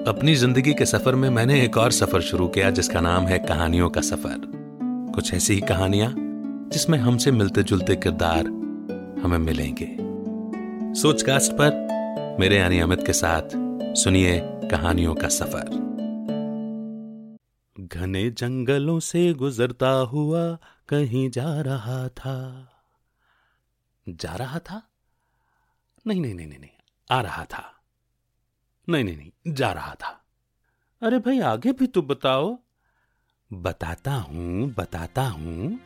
अपनी ज़िंदगी के सफ़र में मैंने एक और सफ़र शुरू किया जिसका नाम है कहानियों का सफ़र। कुछ ऐसी ही कहानियाँ जिसमें हमसे मिलते जुलते किरदार हमें मिलेंगे। सोचकास्ट पर मेरे यानी अमित के साथ सुनिए कहानियों का सफ़र। घने जंगलों से गुजरता हुआ कहीं जा रहा था। जा रहा था? नहीं नहीं नहीं नहीं, नहीं आ रहा था। नहीं नहीं नहीं, जा रहा था। अरे भाई, आगे भी तो बताओ। बताता हूँ बताता हूँ।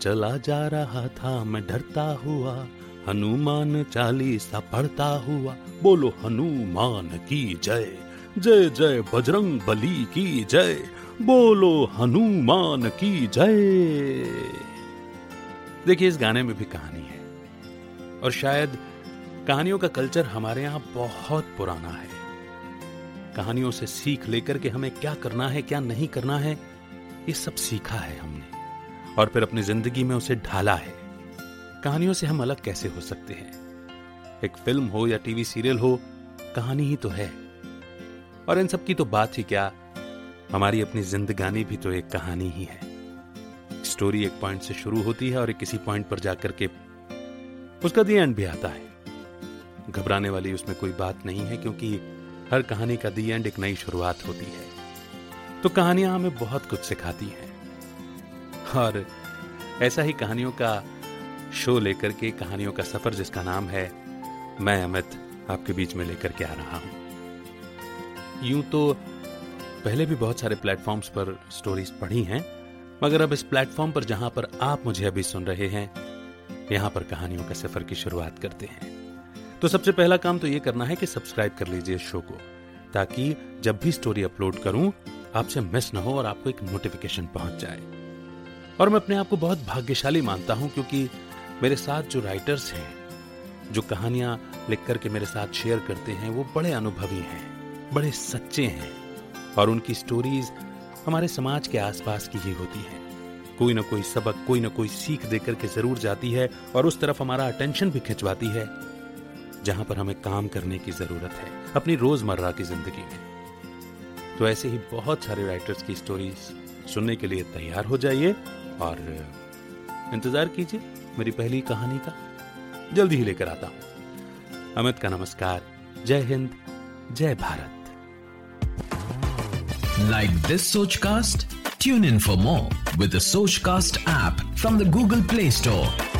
चला जा रहा था, मैं डरता हुआ। हनुमान चालीसा पढ़ता हुआ। बोलो, हनुमान की जय जय जय, बजरंग बली की जय। बोलो, हनुमान की जय। देखिए, इस गाने में भी कहानी है। और शायद कहानियों का कल्चर हमारे यहाँ बहुत पुराना है। कहानियों से सीख लेकर के हमें क्या करना है, क्या नहीं करना है, ये सब सीखा है हमने। और फिर अपनी ज़िंदगी में उसे ढाला है। कहानियों से हम अलग कैसे हो सकते हैं? एक फ़िल्म हो या टीवी सीरियल हो, कहानी ही तो है। और इन सब की तो बात ही क्या, हमारी अपनी जिंदगानी भी तो एक कहानी ही है। स्टोरी एक पॉइंट से शुरू होती है और एक किसी पॉइंट पर जाकर के उसका दी एंड भी आता है। घबराने वाली उसमें कोई बात नहीं है, क्योंकि हर कहानी का दी एंड एक नई शुरुआत होती है। तो कहानियाँ हमें बहुत कुछ सिखाती हैं। और ऐसा ही कहानियों का शो लेकर के, कहानियों का सफ़र जिसका नाम है, मैं अमित आपके बीच में लेकर के आ रहा हूँ। यूँ तो पहले भी बहुत सारे प्लेटफॉर्म्स पर स्टोरीज पढ़ी हैं, मगर अब इस प्लेटफॉर्म पर जहाँ पर आप मुझे अभी सुन रहे हैं, यहाँ पर कहानियों का सफ़र की शुरुआत करते हैं। तो सबसे पहला काम तो ये करना है कि सब्सक्राइब कर लीजिए इस शो को, ताकि जब भी स्टोरी अपलोड करूँ, आपसे मिस ना हो और आपको एक नोटिफिकेशन पहुँच जाए। और मैं अपने आप को बहुत भाग्यशाली मानता हूँ, क्योंकि मेरे साथ जो राइटर्स हैं, जो कहानियाँ लिख करके मेरे साथ शेयर करते हैं, वो बड़े अनुभवी हैं, बड़े सच्चे हैं, और उनकी स्टोरीज हमारे समाज के आसपास की ही होती है। कोई ना कोई सबक, कोई ना कोई सीख देकर के ज़रूर जाती है, और उस तरफ़ हमारा अटेंशन भी खिंचवाती है। जहाँ पर हमें काम करने की ज़रूरत है, अपनी रोज़मर्रा की ज़िंदगी में। तो ऐसे ही बहुत सारे राइटर्स की स्टोरीज सुनने के लिए तैयार हो जाइए और इंतज़ार कीजिए मेरी पहली कहानी का। जल्दी ही लेकर आता हूँ। अमित का नमस्कार। जय हिंद, जय Bharat. Like this Sochcast? Tune in for more with the cast app from the Google Play Store.